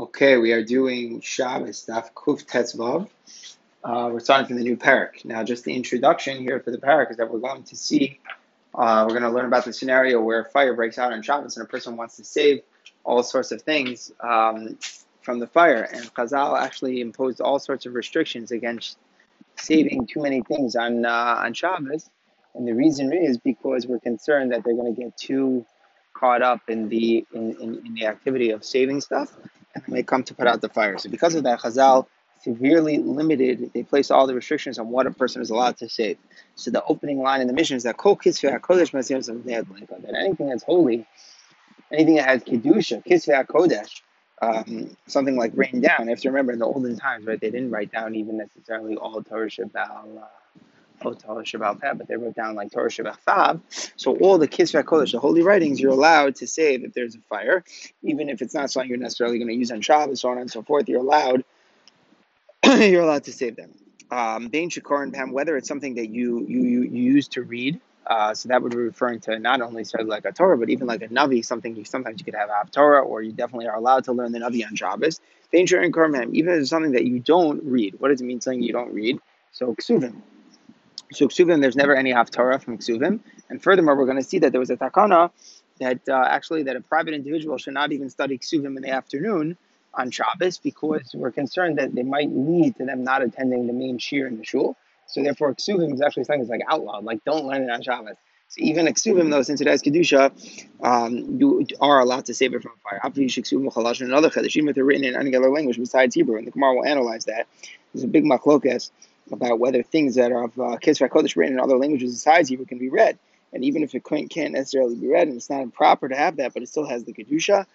Okay, we are doing Shabbos Daf Kuf Tetzvav. Uh, we're starting from the new parak. Now, just the introduction here for the parak is that we're going to see, uh, we're going to learn about the scenario where fire breaks out on Shabbos and a person wants to save all sorts of things um, from the fire. And Chazal actually imposed all sorts of restrictions against saving too many things on uh, on Shabbos. And the reason is because we're concerned that they're going to get too caught up in the in, in, in the activity of saving stuff and they come to put out the fire. So because of that, Chazal severely limited. They placed all the restrictions on what a person is allowed to save. So the opening line in the Mishnah is that Kol Kisvei Hakodesh that anything that's holy, anything that has kedusha, Kisvei Hakodesh, um, something like written down. You have to remember in the olden times, right? They didn't write down even necessarily all Torah Shabbal. Uh, Torah Shabbat Peh, but they wrote down like Torah Shabbat. So all the Kisvei Kodesh, the holy writings, you're allowed to say that there's a fire, even if it's not something you're necessarily going to use on Shabbos, so on and so forth. You're allowed, you're allowed to save them. Um, Bain Shakor and Pam, whether it's something that you you you, use to read. Uh, so that would be referring to not only sort of like a Torah, but even like a Navi, something you sometimes you could have a Torah, or you definitely are allowed to learn the Navi on Shabbos. Danger and Karmam, even if it's something that you don't read. What does it mean something you don't read? So Ksuvim, so Ksuvim, there's never any Haftarah from Ksuvim. And furthermore, we're going to see that there was a takana that uh, actually that a private individual should not even study Ksuvim in the afternoon on Shabbos because we're concerned that they might lead to them not attending the main shir in the shul. So therefore, Ksuvim is actually something that's like outlawed, like don't learn it on Shabbos. So even Ksuvim, though, since it has Kedusha, um, you are allowed to save it from fire. And another Chedesh, even if they're written in any other language besides Hebrew, and the Gemara will analyze that. There's a big machlokas about whether things that are of uh, Kisra Kodesh written in other languages besides Hebrew can be read. And even if it can't necessarily be read, and it's not improper to have that, but it still has the Kedusha,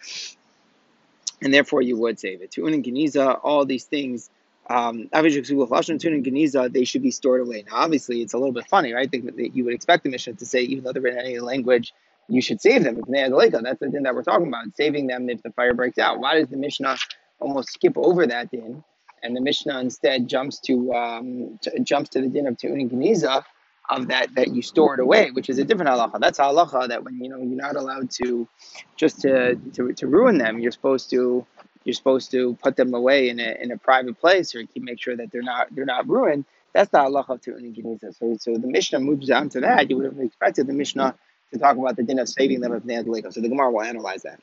and therefore you would save it. Tun and Geniza, all these things, um, they should be stored away. Now, obviously, it's a little bit funny, right? That you would expect the Mishnah to say, even though they're in any language, you should save them. That's the thing that we're talking about, saving them if the fire breaks out. Why does the Mishnah almost skip over that din? And the Mishnah instead jumps to um, t- jumps to the din of Tu'un Geniza of that that you store it away, which is a different halacha. That's halacha that when you know you're not allowed to just to, to, to ruin them, you're supposed to you're supposed to put them away in a in a private place or keep make sure that they're not they're not ruined. That's the halacha of Tu'un Geniza. So so the Mishnah moves on to that. You would have expected the Mishnah to talk about the din of saving them they had So the Gemara will analyze that.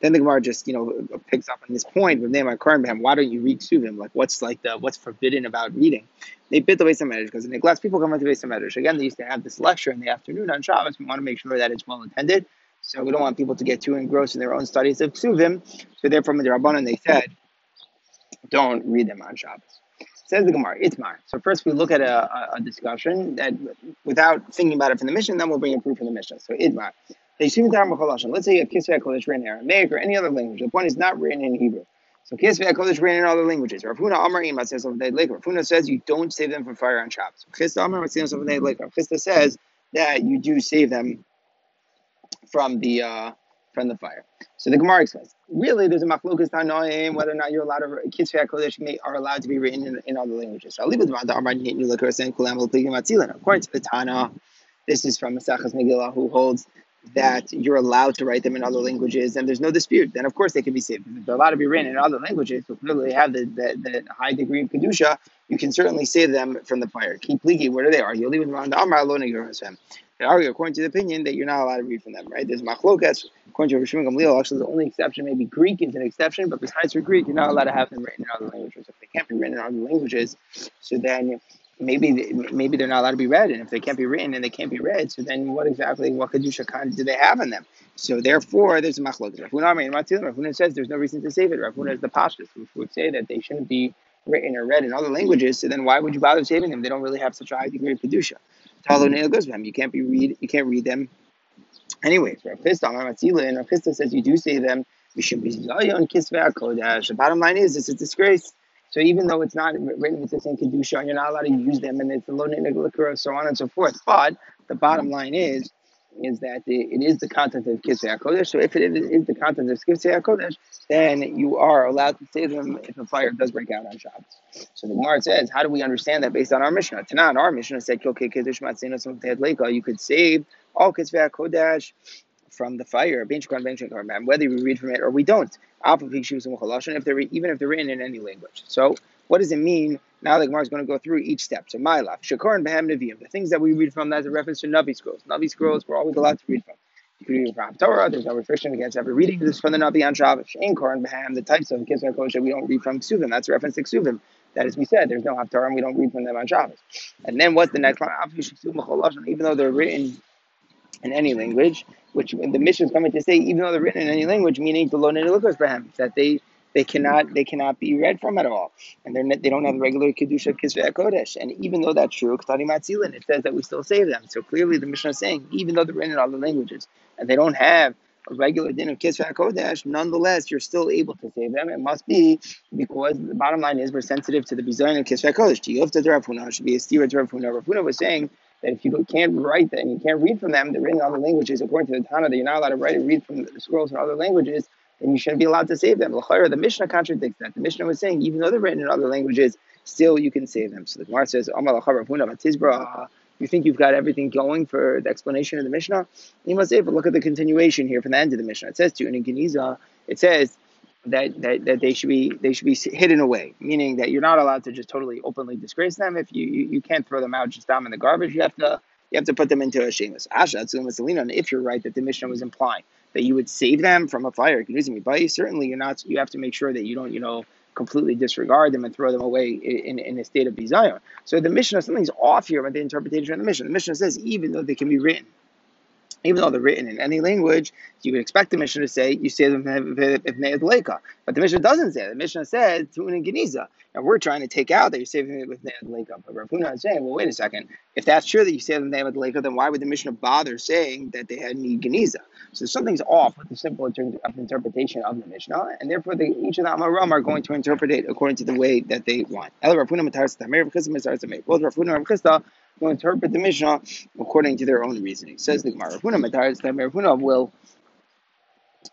Then the Gemara just you know picks up on this point with Nehemiah Karim. Why don't you read Suvim? Like what's like the what's forbidden about reading? They bit the of medrash because the neglects people come into of medrash. Again, they used to have this lecture in the afternoon on Shabbos. We want to make sure that it's well attended. So we don't want people to get too engrossed in their own studies of Suvim. So therefore, the Rabbanan, they said, don't read them on Shabbos. Says the Gemara, Itmar. So first we look at a, a, discussion that, without thinking about it from the Mishnah, then we'll bring a proof from the Mishnah. So Itmar. Let's say you have Kisvei HaKodesh written in Aramaic or any other language. The point is not written in Hebrew. So Kisvei HaKodesh written in other languages. Rav Huna Amar Ima says. Rav Huna says you don't save them from fire on Shabbos. Chisda Amar. Chisda says that you do save them from the uh, from the fire. So the Gemara explains. Really, there's a machlokas tanoim whether or not you're allowed to kisvei hakodesh are allowed to be written in, in other languages. So I'll leave it the Amar According to the Tana, this is from Masachas Megillah, who holds that you're allowed to write them in other languages and there's no dispute, then of course they can be saved. If they're allowed to be written in other languages, so clearly have the, the, the, high degree of Kedusha, you can certainly save them from the fire. Keep leaky, where they are. You'll leave them around the Amar Yerushem. They argue according to the opinion that you're not allowed to read from them, right? There's machlokas, according to Rishon Gamliel, actually the only exception, maybe Greek is an exception, but besides for Greek, you're not allowed to have them written in other languages. If they can't be written in other languages, so then maybe maybe they're not allowed to be read, and if they can't be written and they can't be read, so then what exactly what kedusha kind do they have in them? So therefore, there's a machlok. Rav Huna says there's no reason to save it. Rav Huna is the pashtus, which would say that they shouldn't be written or read in other languages. So then why would you bother saving them? They don't really have such a high degree of kedusha. You can't be read. You can't read them. Anyways, Rav Chisda, and Rav Chisda says you do save them. You should be. The bottom line is it's a disgrace so even though it's not written with the same kedusha, and you're not allowed to use them, and it's a low liquor, so on and so forth. But the bottom mm-hmm. line is, is that the, it is the content of Kisvei HaKodesh. So if it is the content of Kisvei HaKodesh, then you are allowed to save them if a fire does break out on Shabbos. So the Gemara says, how do we understand that based on our Mishnah? Tanan, our Mishnah said, you could save all Kisvei HaKodesh from the fire, whether we read from it or we don't. If they're even if they're written in any language. So what does it mean? Now the Gemara is going to go through each step. So my life, Shakor and Behem Nevi'im, the things that we read from, that's a reference to Navi scrolls. Navi scrolls we're always allowed to read from. You can read from Torah, there's no restriction against ever reading this from the Navi on Shabbos. Shein Koran Behem, the types of Kisar Kosher we don't read from Ksuvim, that's a reference to Ksuvim. That as we said, there's no Haftarah and we don't read from them on Shabbos. And then what's the next line? Even though they're written in any language, which the Mishnah is coming to say, even though they're written in any language, meaning the lo Behem, that they they cannot they cannot be read from at all, and they're they don't have the regular kedusha of kisvei kodesh. And even though that's true, ktani matzilin, it says that we still save them. So clearly, the Mishnah is saying even though they're written in other languages and they don't have a regular din of kisvei kodesh, nonetheless, you're still able to save them. It must be because the bottom line is we're sensitive to the bizayin of kisvei kodesh. Tiyufta Rav Huna should be a stira to Rav Huna. Ravuna was saying that if you can't write them, you can't read from them, they're written in other languages. According to the Tana, that you're not allowed to write and read from the scrolls in other languages then you shouldn't be allowed to save them. The Mishnah contradicts that. The Mishnah was saying, even though they're written in other languages, still you can save them. So the Gemara says, you think you've got everything going for the explanation of the Mishnah? You must say, but look at the continuation here from the end of the Mishnah. It says to you in Geniza, it says that, that, that they should be they should be hidden away, meaning that you're not allowed to just totally openly disgrace them. If you, you, you can't throw them out just down in the garbage, you have to you have to put them into a shameless asha. And if you're right that the Mishnah was implying that you would save them from a fire. Certainly, you're not. You have to make sure that you don't, you know, completely disregard them and throw them away in, in a state of bizayon. So the Mishnah, something's off here with the interpretation of the Mishnah. The Mishnah says even though they can be written even though they're written in any language, you would expect the Mishnah to say you say them if Leka. But the Mishnah doesn't say that. The Mishnah says Tunin Geniza. And we're trying to take out that you're saving it with Ne'ed Leka. But Rav Huna is saying, well, wait a second. If that's true that you say them Ne'ed Leka, then why would the Mishnah bother saying that they had need Geniza? So something's off with the simple interpretation of the Mishnah, and therefore the, each of the Amaram are going to interpret it according to the way that they want. Both Rav Huna and Rav Chisda will interpret the Mishnah according to their own reasoning. Says the Gemara. Rav Huna will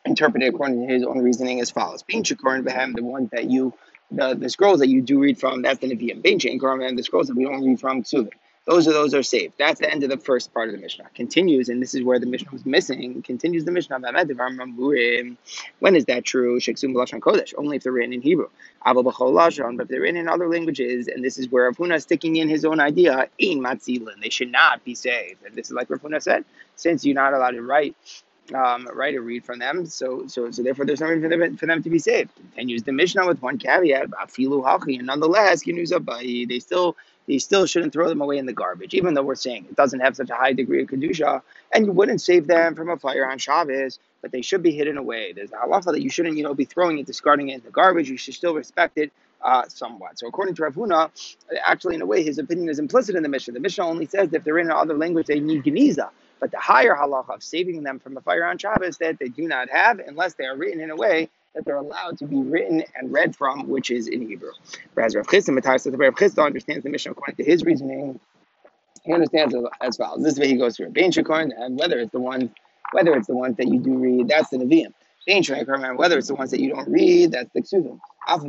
interpret it according to his own reasoning as follows. Being Shakar and Behem, the ones that you, the, the scrolls that you do read from, that's the Nevi'im. Being Shakar and the scrolls that we don't read from, Ksuvim. Those are those are saved. That's the end of the first part of the Mishnah. Continues, and this is where the Mishnah was missing. Continues the Mishnah. When is that true? Kodesh. Only if they're written in Hebrew. But if they're written in other languages, and this is where Rav Huna is sticking in his own idea. Ein matzilin. They should not be saved. And this is like Rav Huna said, since you're not allowed to write um, write or read from them. So, so, so therefore, there's no reason for them, for them to be saved. Continues the Mishnah with one caveat: Afilu hachi, and nonetheless, they still they still shouldn't throw them away in the garbage, even though we're saying it doesn't have such a high degree of kedusha, and you wouldn't save them from a fire on Shabbos, but they should be hidden away. There's a halacha that you shouldn't, you know, be throwing it, discarding it in the garbage. You should still respect it uh, somewhat. So according to Rav Huna, actually, in a way, his opinion is implicit in the Mishnah. The Mishnah only says that if they're in another language, they need geniza. But the higher halacha of saving them from a fire on Shabbos that they do not have unless they are written in a way that they're allowed to be written and read from, which is in Hebrew. Whereas Rav Chisda, Rav Chisda understands the Mishnah according to his reasoning. He understands as follows. This is the way he goes through Bain Shekharn, and whether it's the one, whether it's the ones that you do read, that's the Nevi'im. Bain Shekharn, and whether it's the ones that you don't read, that's the Ksuvim. And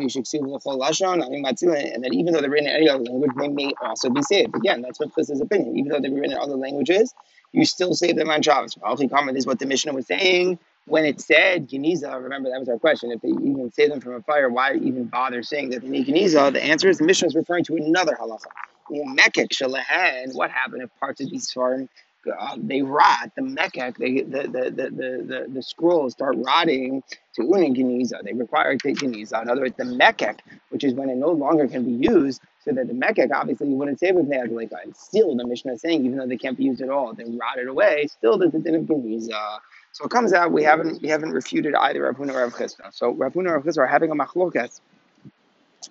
that even though they're written in any other language, they may also be saved. Again, that's what Chisda's opinion. Even though they're written in other languages, you still save them on Shabbos. Comment is what the Mishnah was saying when it said Geniza. Remember that was our question. If they even save them from a fire, why even bother saying that they need Geniza? The answer is the Mishnah is referring to another halacha. Mekek shalahan. What happened if parts of these farm uh, they rot? The mekek, they, the, the, the, the, the, scrolls start rotting to unin geniza. They require geniza. In other words, the mekek, which is when it no longer can be used, so that the mekek, obviously, you wouldn't save with. And still, the Mishnah is saying, even though they can't be used at all, they rotted away, still there's a din of geniza. So it comes out we haven't we haven't refuted either Rav Huna or Rav Chisda. So Rav Huna or Rav Chisda are having a machlokas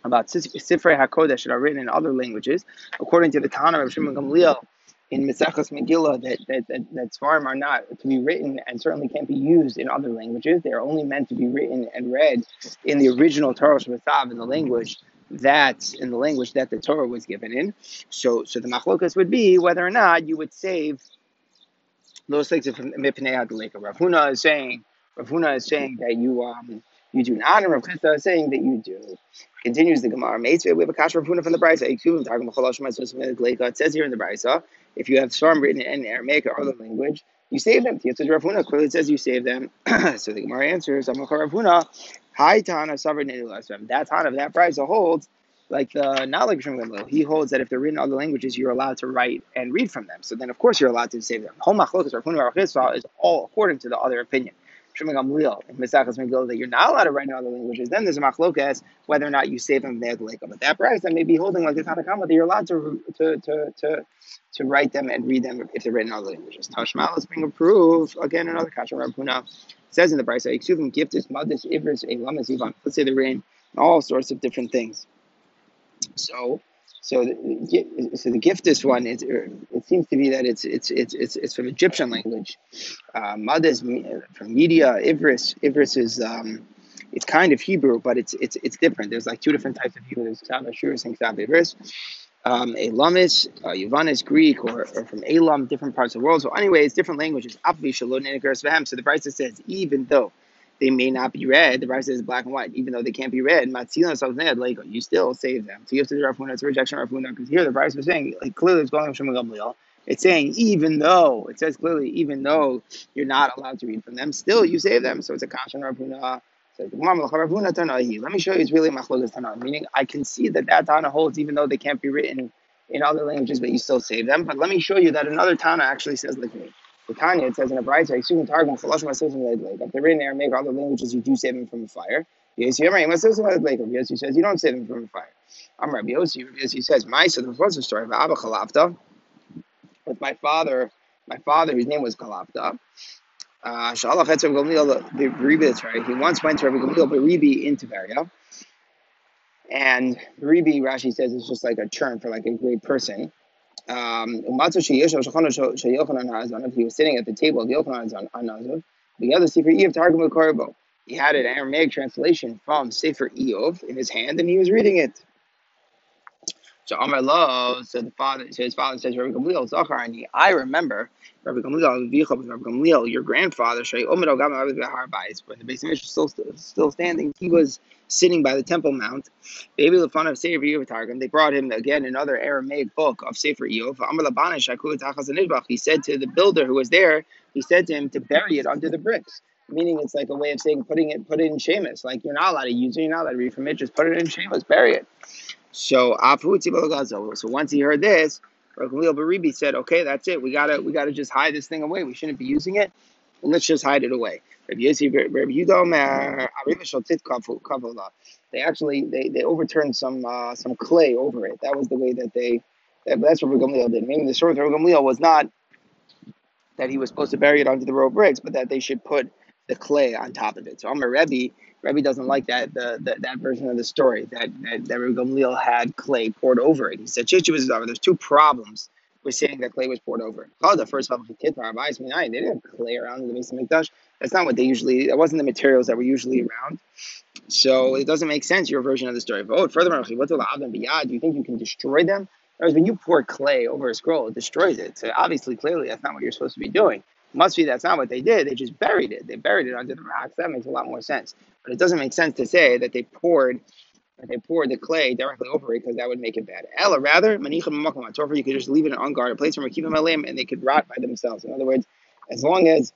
about Sifrei HaKodesh that are written in other languages, according to the Tana of Shimon Gamliel in Mesechus Megillah, that that that, that Svarim are not to be written and certainly can't be used in other languages. They are only meant to be written and read in the original Torah Shematav in the language that in the language that the Torah was given in. So so the machlokas would be whether or not you would save Adaleka. Rav Huna is saying Rav Huna is saying that you um you do not, and Rav Chisda is saying that you do. Continues the Gemara. We have a kash Rav Huna from the Brisa. It says here in the Brisa, if you have storm written in Aramaic or other language, you save them. The answer Rav Huna clearly says you save them. so the Gemara answers, I'm Rav Huna. Hi Tana sovereign That Tana of that price holds like the knowledge from Gamliel. He holds that if they're written in other languages, you're allowed to write and read from them. So then, of course, you're allowed to save them. Whole machlokas or is all according to the other opinion. Shimon Gamliel in Mesachas Megillah that you're not allowed to write in other languages. Then there's a machlokas whether or not you save them from the But that price, that may be holding like the Tanakama that you're allowed to to to to to write them and read them if they're written in other languages. Tashmal is being approved again. Another kasha Rav Huna says in the price Brisa, "Iksuvim giftis madis ivris elamas ivan." Let's say they're written all sorts of different things. So, so the, so the giftis one is it seems to be that it's it's it's it's, it's from Egyptian language. Uh, from media. Ivris Ivris is. Um, it's kind of Hebrew, but it's it's it's different. There's like two different types of Hebrew. There's Ksav and Ksav Ivris um, Elamis, uh, Yavanis, Greek, or, or from Elam, different parts of the world. So, anyway, it's different languages. So the Brisa says, even though they may not be read, the Brisa is black and white, even though they can't be read, Matsila South Ned, like you still save them. So, you have to do Rav Huna, it's a rejection of Rav Huna, because here the Brisa is saying, like, clearly it's going from Gamliel. It's saying, even though, it says clearly, even though you're not allowed to read from them, still you save them. So, it's a Kashan Rav Huna. Let me show you it's really machlokas Tana. Meaning, I can see that that Tana holds even though they can't be written in other languages, but you still save them. But let me show you that another Tana actually says like me. The Tanya, it says in a bright I assume Targum, Chalash Masosim like if they're written in Aramaic, the languages, you do save them from the fire. Yes, you're right. Yes, he says you don't save them from the fire. I'm Rabbi Yossi. Rabbi says, my so there was a story of Abba Chalafta with my father. My father, whose name was Chalafta, uh, Etzer Gamliel Beribi, right. He once went to Rabbi Gamliel Beribi in Tiberia. And Beribi, Rashi says, is just like a term for like a great person. Um, he was sitting at the table of Yochanan Anazav. The other Sefer Iyov Targum Korbo. He had an Aramaic translation from Sefer Iyov in his hand, and he was reading it. So Amar Lo, so the father, so his father says, Rabbi Gamliel Zacharani, I remember Rabbi Gamliel, Rabbi Gamliel, your grandfather, when the base of was still still standing, he was sitting by the Temple Mount. Baby Lefan of Sefer Targum. They brought him again another Aramaic book of Sefer Iyov. He said to the builder who was there, he said to him to bury it under the bricks meaning it's like a way of saying putting it put it in Shemus. Like you're not allowed to use it, you're not allowed to read from it, just put it in Shemus, bury it. So So once he heard this, Gamliel Baribi said, "Okay, that's it. We gotta we gotta just hide this thing away. We shouldn't be using it. And let's just hide it away." They actually they, they overturned some uh, some clay over it. That was the way that they. That, that's what Gamliel did. Maybe the story of Gamliel was not that he was supposed to bury it under the row of bricks, but that they should put the clay on top of it. So I'm a Rebbe. Rebbe doesn't like that the, the, that version of the story that that, that Rebbe Gamliel had clay poured over it. He said uh, There's two problems with saying that clay was poured over. Oh, the first mean, they didn't have clay around in the Mesa Mikdash. That's not what they usually. That wasn't the materials that were usually around. So it doesn't make sense your version of the story. Oh, furthermore, do you think you can destroy them? Whereas when you pour clay over a scroll, it destroys it. So obviously, clearly, that's not what you're supposed to be doing. Must be that's not what they did. They just buried it. They buried it under the rocks. That makes a lot more sense. But it doesn't make sense to say that they poured that they poured the clay directly over it because that would make it bad. Ella, rather, manichem you could just leave it in an unguarded place from keep them and they could rot by themselves. In other words, as long as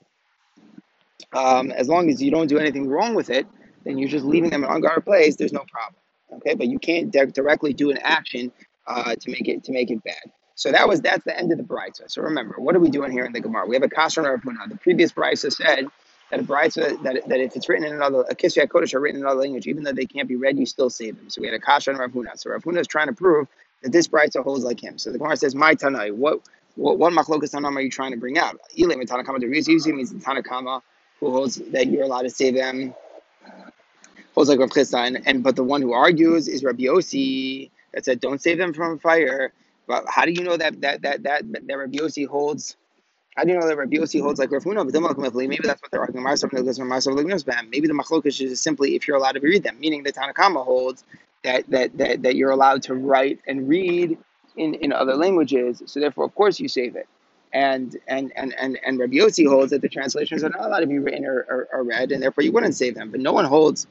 um, as long as you don't do anything wrong with it, then you're just leaving them in an unguarded place. There's no problem. Okay, but you can't di- directly do an action uh, to make it to make it bad. So that was that's the end of the brisa. So remember, what are we doing here in the Gemara? We have a kasher Rav The previous brisa said that a brisa that, that if it's written in another a kisya kodesh are written in another language, even though they can't be read, you still save them. So we had a kasher on Rav So Rav is trying to prove that this brisa holds like him. So the Gemara says, "My tanai, what what, what machlokas tanam are you trying to bring out?" Ilim tanakama de usually means the tanakama who holds that you're allowed to save them. Uh, holds like Rav Chisda, and, and but the one who argues is Rabbi Yossi that said, "Don't save them from fire." But how do you know that that that that that Rabbi Yossi holds? How do you know that Rabbi Yossi holds like Rav Huna? Maybe that's what they're arguing. Maybe the machlokas is simply if you're allowed to read them, meaning the Tanakama holds that that that, that you're allowed to write and read in, in other languages. So therefore, of course, you save it. And and and and and Rabbi Yossi holds that the translations are not allowed to be written or, or, or read, and therefore you wouldn't save them. But no one holds,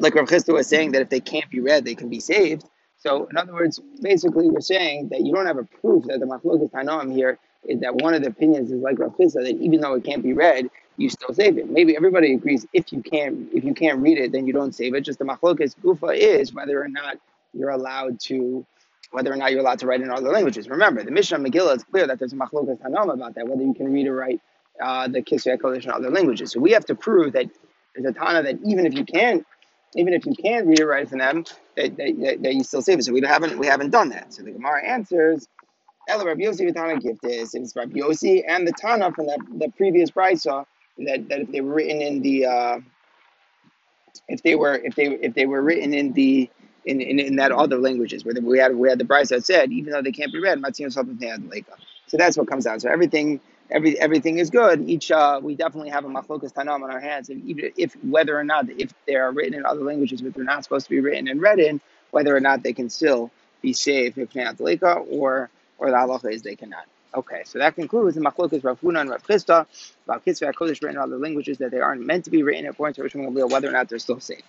like Rav Chisda was saying, that if they can't be read, they can be saved. So, in other words, basically, we're saying that you don't have a proof that the machlokas tanoim here is that one of the opinions is like Rav that even though it can't be read, you still save it. Maybe everybody agrees if you can't if you can't read it, then you don't save it. Just the machlokas gufa is whether or not you're allowed to whether or not you're allowed to write in other languages. Remember, the Mishnah Megillah is clear that there's a machlokas tanam about that, whether you can read or write uh, the Kisvei Kodesh in other languages. So we have to prove that there's a Tana that even if you can't even if you can't read or write from them, that, that, that, you still save it. So we haven't we haven't done that. So the Gemara answers, Ela Rabbi Yossi Tana gift is it's Rabbi Yossi and the Tana from that the previous brisa that, that if they were written in the uh, if they were if they if they were written in the in, in, in that other languages where we had we had the brisa that said even though they can't be read, so that's what comes out. So everything every everything is good. Each uh, we definitely have a machlokas tanam on our hands, and even if whether or not if they are written in other languages, but they're not supposed to be written and read in, whether or not they can still be saved if not or or the halacha is they cannot. Okay, so that concludes the machlokas Rav Huna and Rav Chisda about Kisvei Kodesh written in other languages that they aren't meant to be written according to Gamliel, whether or not they're still safe.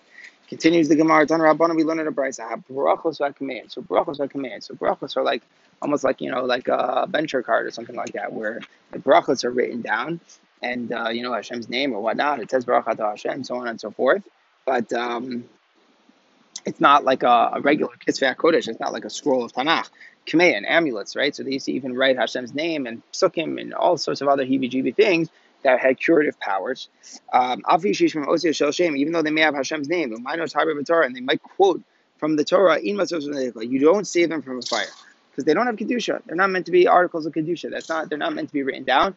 Continues the Gemara, Tan Rabbanim, we learn in a brisa, have brachos are command. So brachos are command. So brachos are like almost like you know like a venture card or something like that, where the brachos are written down and uh, you know Hashem's name or whatnot. It says barachat Hashem, so on and so forth. But um, it's not like a, a regular Kisvei Kodesh. It's not like a scroll of Tanakh, Kameh and amulets, right? So they used to even write Hashem's name and psukim and all sorts of other heebie-jeebie things that had curative powers. Um, even though they may have Hashem's name, and they might quote from the Torah, you don't save them from a fire because they don't have kedusha. They're not meant to be articles of kedusha. That's not. They're not meant to be written down.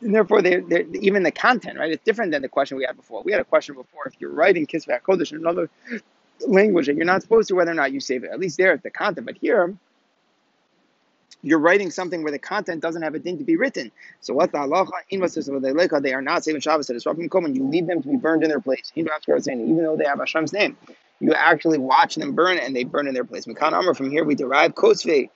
And therefore, they're, they're, even the content, right? It's different than the question we had before. We had a question before: if you're writing Kisvei Kodesh in another language, and you're not supposed to, whether or not you save it. At least there, it's the content. But here, you're writing something where the content doesn't have a thing to be written. So what the halacha they are not saving Shabbos you leave them to be burned in their place. Even though they have Hashem's name, you actually watch them burn and they burn in their place. From here we derive kosvei.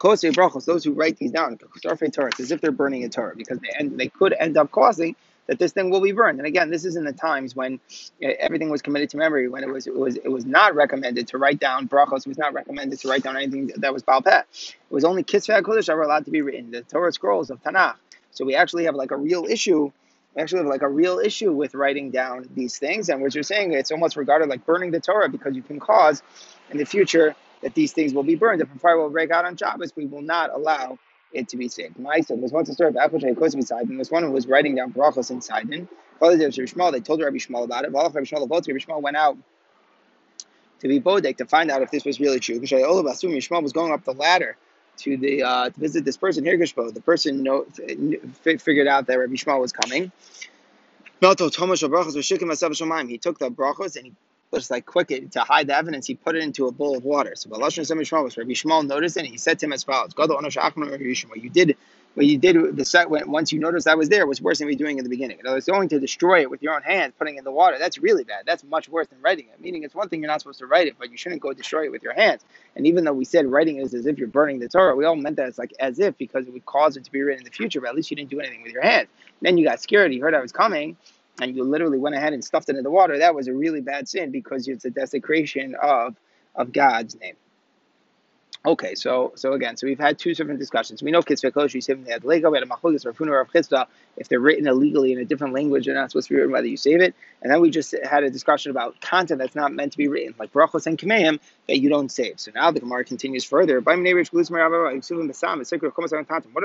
Kosve brachos, those who write these down, Torah, as if they're burning a Torah, because they end, they could end up causing that this thing will be burned. And again, this is in the times when everything was committed to memory, when it was it was it was not recommended to write down brachos. Was not recommended to write down anything that was balpeh. It was only kisvei kodesh that were allowed to be written, the Torah scrolls of Tanakh. So we actually have like a real issue. Actually have like a real issue with writing down these things, and what you're saying, it's almost regarded like burning the Torah because you can cause in the future that these things will be burned. If a fire will break out on Shabbos, we will not allow it to be saved. Ma'isa, was once a story of Apple Kosim inside, and this one who was writing down brachos inside him. They told Rabbi Shmuel about it. Rabbi Shmuel, went out to be bodek to find out if this was really true. Because Shmuel was going up the ladder to the uh, to visit this person here. The person know, figured out that Rabbi Shmuel was coming. He took the brachos and he just like quick to hide the evidence, he put it into a bowl of water. So Rabbi Shmuel, noticed it and he said to him as follows: What you did, what you did the set went once you noticed I was there was worse than we doing in the beginning. In other words, going to destroy it with your own hands, putting it in the water, that's really bad. That's much worse than writing it. Meaning, it's one thing you're not supposed to write it, but you shouldn't go destroy it with your hands. And even though we said writing is as if you're burning the Torah, we all meant that it's like as if because it would cause it to be written in the future, but at least you didn't do anything with your hands. Then you got scared. You heard I was coming and you literally went ahead and stuffed it in the water, that was a really bad sin because it's a desecration of of God's name. Okay, so so again, so we've had two different discussions. We know Kisvei Kodesh, you save them they had Lego, we had a Rav Huna, Rav Chisda. If they're written illegally in a different language, they're not supposed to be written whether you save it. And then we just had a discussion about content that's not meant to be written, like Brachos and Kameim, that you don't save. So now the Gemara continues further. What if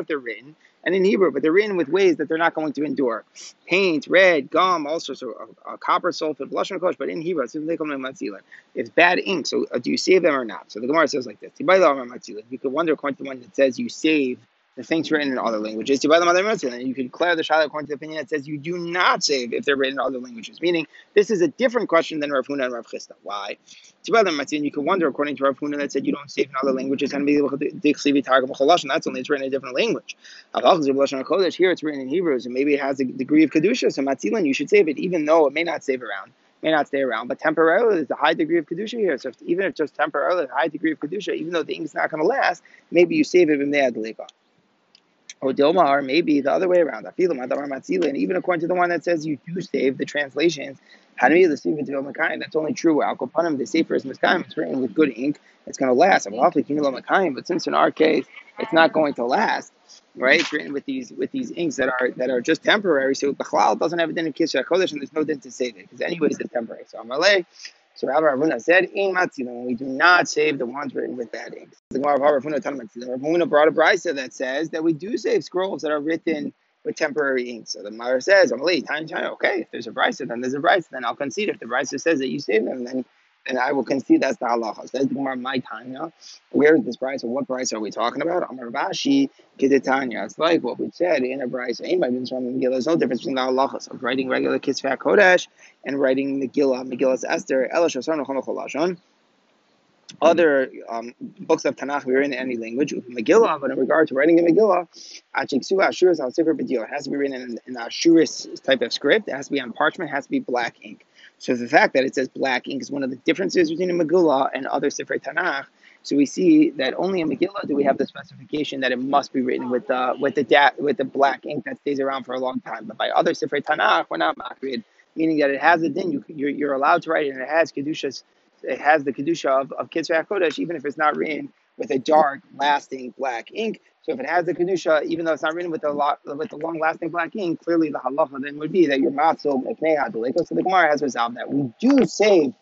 they're written and in Hebrew, but they're written with ways that they're not going to endure? Paint, red, gum, all sorts of uh, uh, copper, sulfate, blush, and but in Hebrew, it's bad ink. So uh, do you save them or not? So the Gemara says like this. You could wonder according to the one that says you save the things written in other languages. And you could declare the Shaila according to the opinion that says you do not save if they're written in other languages. Meaning, this is a different question than Rav Huna and Rav Chisda. Why? You could wonder according to Rav Huna that said you don't save in other languages. And that's only it's written in a different language. Here it's written in Hebrews, and maybe it has a degree of kedusha. So matzilin, you should save it, even though it may not save around may not stay around, but temporarily there's a high degree of kedusha here. So if, even if just temporarily a high degree of kedusha, even though the ink's not going to last, maybe you save it in the adlika. Or Dilma, maybe the other way around. And even according to the one that says you do save the translations, that's only true Alkopanim, the safer is Miskayim, it's written with good ink, it's going to last. But since in our case, it's not going to last, right? It's written with these with these inks that are that are just temporary. So the chalal doesn't have a din of kisra kodesh, and there's no din to save it because anyways it's temporary. So Amalei. So Rabbi Ravuna said, "In matzilim, we do not save the ones written with bad ink." The Gemara Rav Huna Ravuna brought a brisa that says that we do save scrolls that are written with temporary ink. So the Mara says, "I'm "Amalei, time, time. Okay, if there's a brisa, then there's a brisa. Then I'll concede. If the brisa says that you save them, then and I will concede that's the halacha. So that's the Gemara my now. Where is this price or what price are we talking about? Amar Rashi Kedetanya. It's like what we said in a price. There's no difference between the halachas of writing regular Kisvei Kodesh and writing Megillah, Megillah's Esther, Elash Asar other um, books of Tanakh we are in any language, Megillah, but in regard to writing a Megillah, it has to be written in, in Ashuris type of script, it has to be on parchment, it has to be black ink. So the fact that it says black ink is one of the differences between a Megillah and other Sefer Tanakh. So we see that only in Megillah do we have the specification that it must be written with the with the da- with the black ink that stays around for a long time. But by other Sefer Tanakh, we're not makrid, meaning that it has a din. You, you're, you're allowed to write it, and it has kedushas. It has the kedusha of of Kitzvah Kodesh, even if it's not written with a dark, lasting black ink. So if it has the kedusha, even though it's not written with the lot, with the long-lasting black ink, clearly the halacha then would be that your So the lake. So the Gemara has resolved that we do save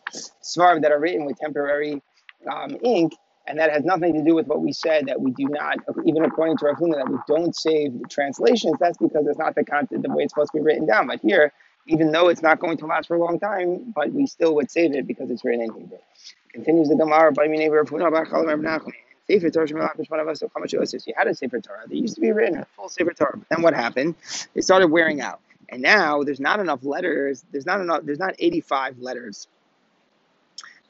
svarim that are written with temporary um, ink, and that has nothing to do with what we said that we do not, even according to Rav that we don't save the translations. That's because it's not the content the way it's supposed to be written down. But here, even though it's not going to last for a long time, but we still would save it because it's written in Hebrew. Continues the Gemara by me neighbor Sefer Torah Yosef? You had a Sefer Torah. They used to be written a full Sefer Torah. Then what happened? They started wearing out, and now there's not enough letters. There's not enough. There's not 85 letters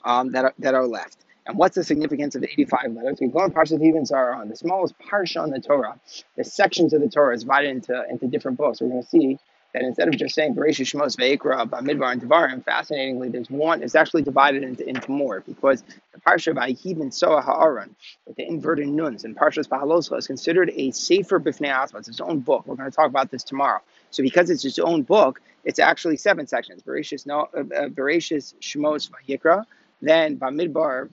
um, that are, that are left. And what's the significance of 85 letters? We go on even on the smallest parsha on the Torah. The sections of the Torah is divided into into different books. We're going to see that instead of just saying Bereshit Shmos Ve'ikra Bamidbar and Devarim, fascinatingly, there's one. It's actually divided into, into more because the parsha Ayib Soah Ha'aron with the inverted nuns and Parshas Bahaloscha is considered a sefer b'fnei asma. It's its own book. We're going to talk about this tomorrow. So because it's its own book, it's actually seven sections. Bereshit no, uh, uh, Bereshit Shmos Vayikra, then Bamidbar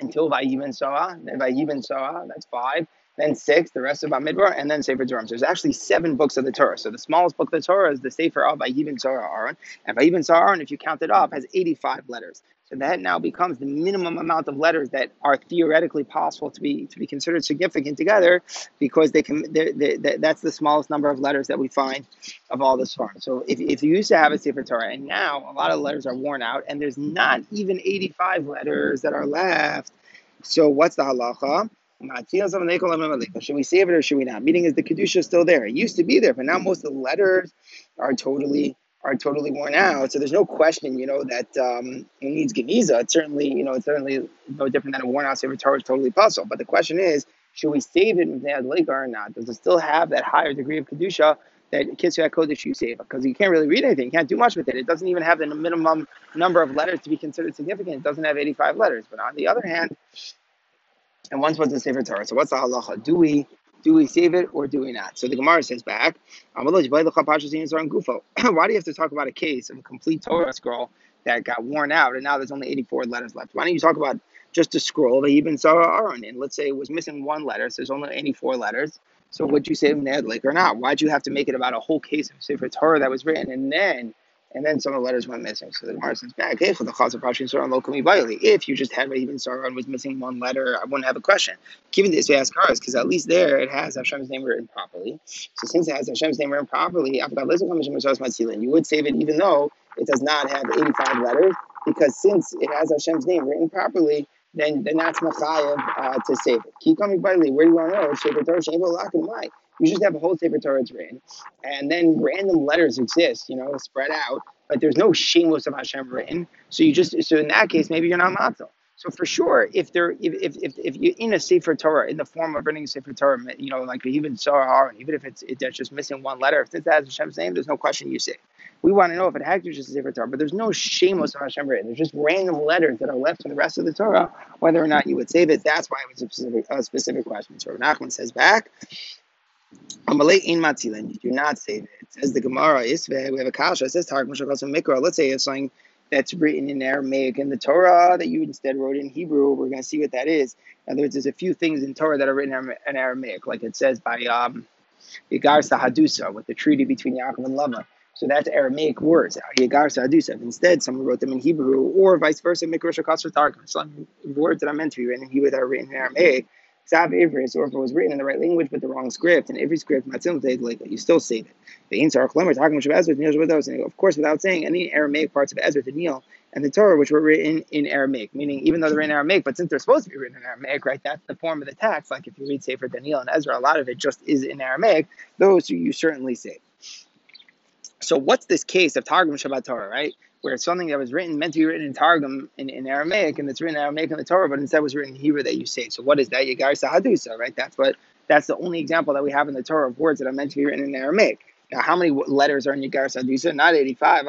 until Vayibin Soah, then Vayibin Soah, that's five then six, the rest of Bamidbar, and then Sefer Torah. So there's actually seven books of the Torah. So the smallest book of the Torah is the Sefer of Vayibin Torah Aaron, and Vayibin Torah Aaron, if you count it up, has 85 letters. That now becomes the minimum amount of letters that are theoretically possible to be to be considered significant together, because they can. They're, they're, that's the smallest number of letters that we find of all this farm. So if, if you used to have a Sefer Torah, and now a lot of letters are worn out, and there's not even 85 letters that are left. So what's the halacha? Should we save it or should we not? Meaning is the kedusha still there? It used to be there, but now most of the letters are totally are totally worn out. So there's no question, you know, that um, it needs geniza. It's certainly, you know, it's certainly no different than a worn out sefer Torah is totally puzzle. But the question is, should we save it with Lake or not? Does it still have that higher degree of kedusha that Kitzvah Kodesh you save? Because you can't really read anything. You can't do much with it. It doesn't even have the minimum number of letters to be considered significant. It doesn't have 85 letters. But on the other hand, and once was to Sefer Torah. So what's the halacha? Do we do we save it or do we not? So the Gemara says back, why do you have to talk about a case of a complete Torah scroll that got worn out and now there's only 84 letters left? Why don't you talk about just a scroll that even saw Aaron in? Let's say it was missing one letter, so there's only 84 letters. So would you save Ned or not? Why'd you have to make it about a whole case of Sefer Torah that was written and then and then some of the letters went missing. So the Gemara says back. If you just had even Saran was missing one letter, I wouldn't have a question. Given this, we ask cars because at least there it has Hashem's name written properly. So since it has Hashem's name written properly, you would save it even though it does not have 85 letters, because since it has Hashem's name written properly, then then that's machayev uh, to save it. Keep coming Bailey. Where do you want to know? You just have a whole Sefer Torah written, and then random letters exist, you know, spread out, but there's no Shemos of Hashem written. So you just so in that case, maybe you're not matzah. So for sure, if there, if if if, you're in a Sefer Torah in the form of writing a Sefer Torah, you know, like even and even if it's it's just missing one letter, if it has Hashem's name, there's no question you say. We want to know if it has just a Sefer Torah, but there's no Shemos of Hashem written. There's just random letters that are left from the rest of the Torah, whether or not you would save it. That's why it was a specific, a specific question. So Nachman says back, in. You do not say that. It says the Gemara Isve. We have a kasha. It says Mikra. Let's say it's something that's written in Aramaic in the Torah that you instead wrote in Hebrew. We're going to see what that is. In other words, there's a few things in Torah that are written in Aramaic, like it says by um, Yagar Sahadusa, with the treaty between Yaakov and Lava. So that's Aramaic words, Yagar Sahadusa. Instead, someone wrote them in Hebrew, or vice versa, Mikrosh Kasr Targum. Some words that are meant to be written in Hebrew that are written in Aramaic. Sav Ivris, or if it was written in the right language but the wrong script, and every script, like you still save it. The Ansar Klemer talking about Ezra, and of course, without saying any Aramaic parts of Ezra, Daniel, and the Torah, which were written in Aramaic, meaning even though they're in Aramaic, but since they're supposed to be written in Aramaic, right, that's the form of the text. Like if you read Sefer Daniel and Ezra, a lot of it just is in Aramaic. Those you certainly save. So what's this case of Targum Shabbat Torah, right? Where it's something that was written, meant to be written in Targum in, in Aramaic, and it's written in Aramaic in the Torah, but instead was written in Hebrew that you say. So what is that? Yagar Sahadusa, right? That's what that's the only example that we have in the Torah of words that are meant to be written in Aramaic. Now, how many letters are in Yigar Sadusa? Not 85.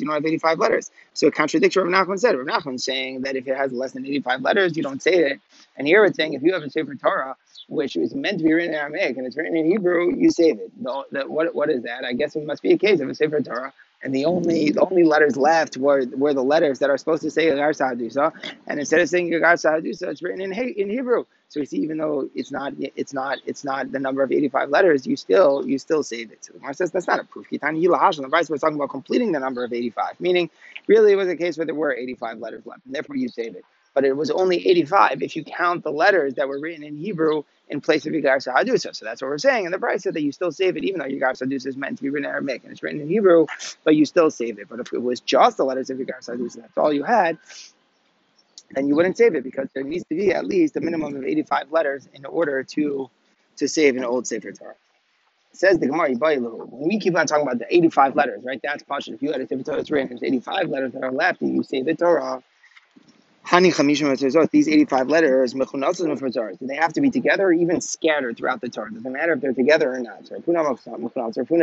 You don't have 85 letters. So it contradicts what Rav Nachman said. Rav Nachman saying that if it has less than 85 letters, you don't say it. And here it's saying if you have a Sefer Torah, which is meant to be written in Aramaic and it's written in Hebrew, you save it. The, the, what, what is that? I guess it must be a case of a Sefer Torah and the only the only letters left were were the letters that are supposed to say Yagar Sahadusa, and instead of saying Yagar Sahadusa, it's written in in Hebrew. So you see, even though it's not it's not it's not the number of eighty five letters, you still you still save it. So the Gemara says that's not a proof. Kitani Yilahash, the Bryce was talking about completing the number of eighty five, meaning really it was a case where there were eighty five letters left, and therefore you save it. But it was only eighty five if you count the letters that were written in Hebrew in place of Yigar Sahadusa. So that's what we're saying. And the Bryce said that you still save it, even though Yigar Sahadusa is meant to be written in Aramaic and it's written in Hebrew, but you still save it. But if it was just the letters of Yigar Sahadusa, that's all you had, then you wouldn't save it because there needs to be at least a minimum of 85 letters in order to to save an old Sefer Torah. Says the Gemara, when we keep on talking about the 85 letters, right? That's Pasha. If you had a Sefer Torah that's written, there's 85 letters that are left, and you save the Torah, Hani Chamishim these 85 letters, do they have to be together or even scattered throughout the Torah? Doesn't matter if they're together or not. So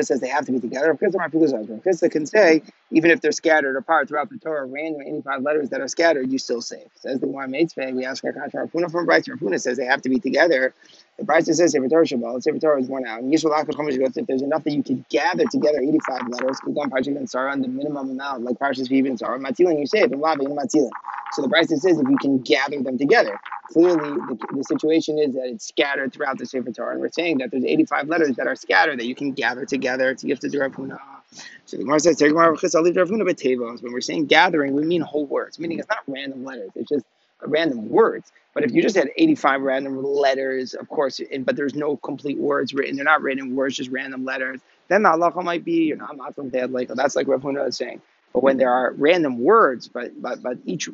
says they have to be together. Rav Huna can say, even if they're scattered apart throughout the Torah, random 85 letters that are scattered, you still save. Says the Meitzveh, we ask our Rav Huna from Bryce. Rav Huna says they have to be together. The Bryce says Sefer Torah Shabbat, Sefer Torah is worn out. And if there's enough that you could gather together 85 letters, on Parshas Ben Sarah on the minimum amount, like Parshas Vivin Sarah, Matilin, you save, and Lavi, and Matilin. So the Bryce says if you can gather them together. Clearly, the, the situation is that it's scattered throughout the Sefer Torah, and we're saying that there's 85 letters that are scattered that you can gather together to give to the Rav Huna. So the Gemara says, when we're saying gathering, we mean whole words, meaning it's not random letters, it's just random words. But if you just had 85 random letters, of course, and, but there's no complete words written, they're not written words, just random letters, then the halacha might be, you're not matzah dead like that's like Rav Huna is saying. But when there are random words, but but but each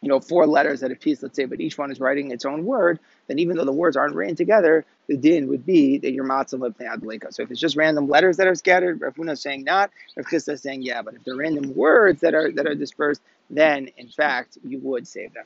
you know, four letters at a piece, let's say, but each one is writing its own word, then even though the words aren't written together, the din would be that you're matzah lepnei So if it's just random letters that are scattered, Rav is saying not, Rav is saying yeah. But if they're random words that are that are dispersed, then in fact you would save them.